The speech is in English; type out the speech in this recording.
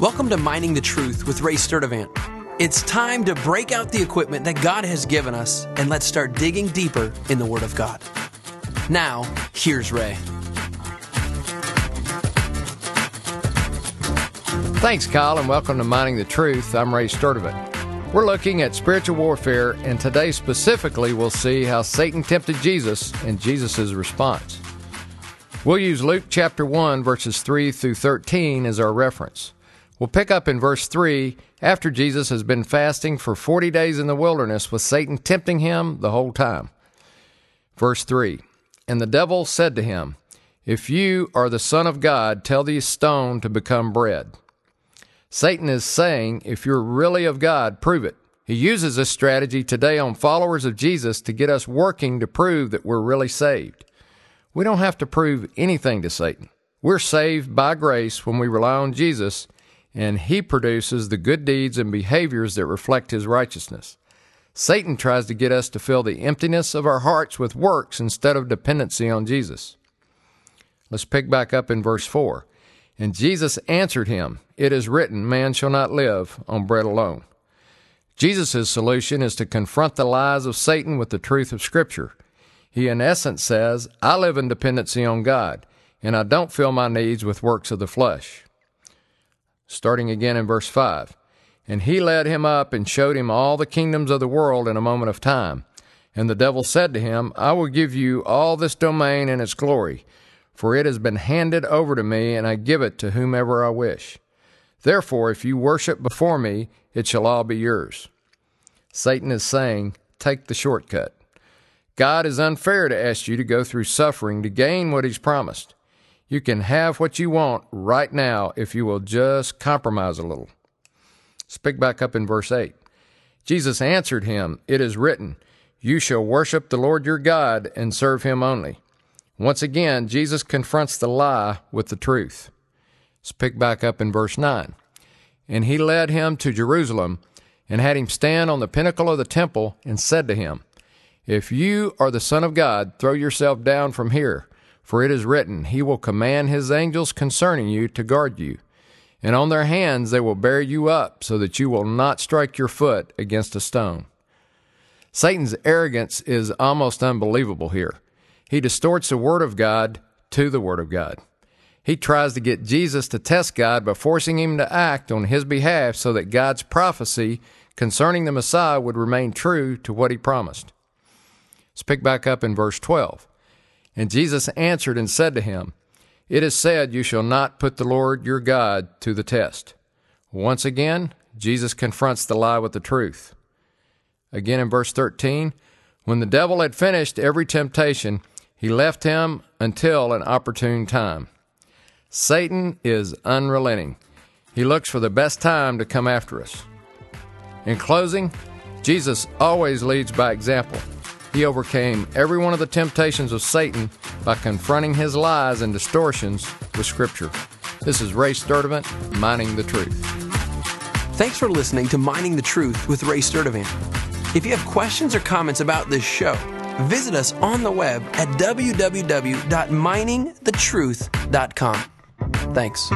Welcome to Mining the Truth with Ray Sturdivant. It's time to break out the equipment that God has given us and let's start digging deeper in the Word of God. Now, here's Ray. Thanks, Kyle, and welcome to Mining the Truth. I'm Ray Sturdivant. We're looking at spiritual warfare, and today specifically we'll see how Satan tempted Jesus and Jesus' response. We'll use Luke chapter 1, verses 3 through 13 as our reference. We'll pick up in verse 3 after Jesus has been fasting for 40 days in the wilderness with Satan tempting him the whole time. Verse 3 And the devil said to him, If you are the Son of God, tell these stone to become bread. Satan is saying, If you're really of God, prove it. He uses this strategy today on followers of Jesus to get us working to prove that we're really saved. We don't have to prove anything to Satan. We're saved by grace when we rely on Jesus and he produces the good deeds and behaviors that reflect his righteousness. Satan tries to get us to fill the emptiness of our hearts with works instead of dependency on Jesus. Let's pick back up in verse 4. And Jesus answered him, It is written, Man shall not live on bread alone. Jesus' solution is to confront the lies of Satan with the truth of Scripture. He, in essence, says, I live in dependency on God, and I don't fill my needs with works of the flesh starting again in verse 5. And he led him up and showed him all the kingdoms of the world in a moment of time. And the devil said to him, I will give you all this domain and its glory, for it has been handed over to me, and I give it to whomever I wish. Therefore, if you worship before me, it shall all be yours. Satan is saying, Take the shortcut. God is unfair to ask you to go through suffering to gain what He's promised. You can have what you want right now if you will just compromise a little. Pick back up in verse 8. Jesus answered him, It is written, You shall worship the Lord your God and serve him only. Once again, Jesus confronts the lie with the truth. Let's pick back up in verse 9. And he led him to Jerusalem and had him stand on the pinnacle of the temple and said to him, If you are the Son of God, throw yourself down from here. For it is written, He will command His angels concerning you to guard you, and on their hands they will bear you up, so that you will not strike your foot against a stone. Satan's arrogance is almost unbelievable here. He distorts the Word of God to the Word of God. He tries to get Jesus to test God by forcing him to act on his behalf so that God's prophecy concerning the Messiah would remain true to what he promised. Let's pick back up in verse 12. And Jesus answered and said to him, It is said, You shall not put the Lord your God to the test. Once again, Jesus confronts the lie with the truth. Again in verse 13, when the devil had finished every temptation, he left him until an opportune time. Satan is unrelenting. He looks for the best time to come after us. In closing, Jesus always leads by example. He overcame every one of the temptations of Satan by confronting his lies and distortions with Scripture. This is Ray Sturdivant, Mining the Truth. Thanks for listening to Mining the Truth with Ray Sturdivant. If you have questions or comments about this show, visit us on the web at www.miningthetruth.com. Thanks.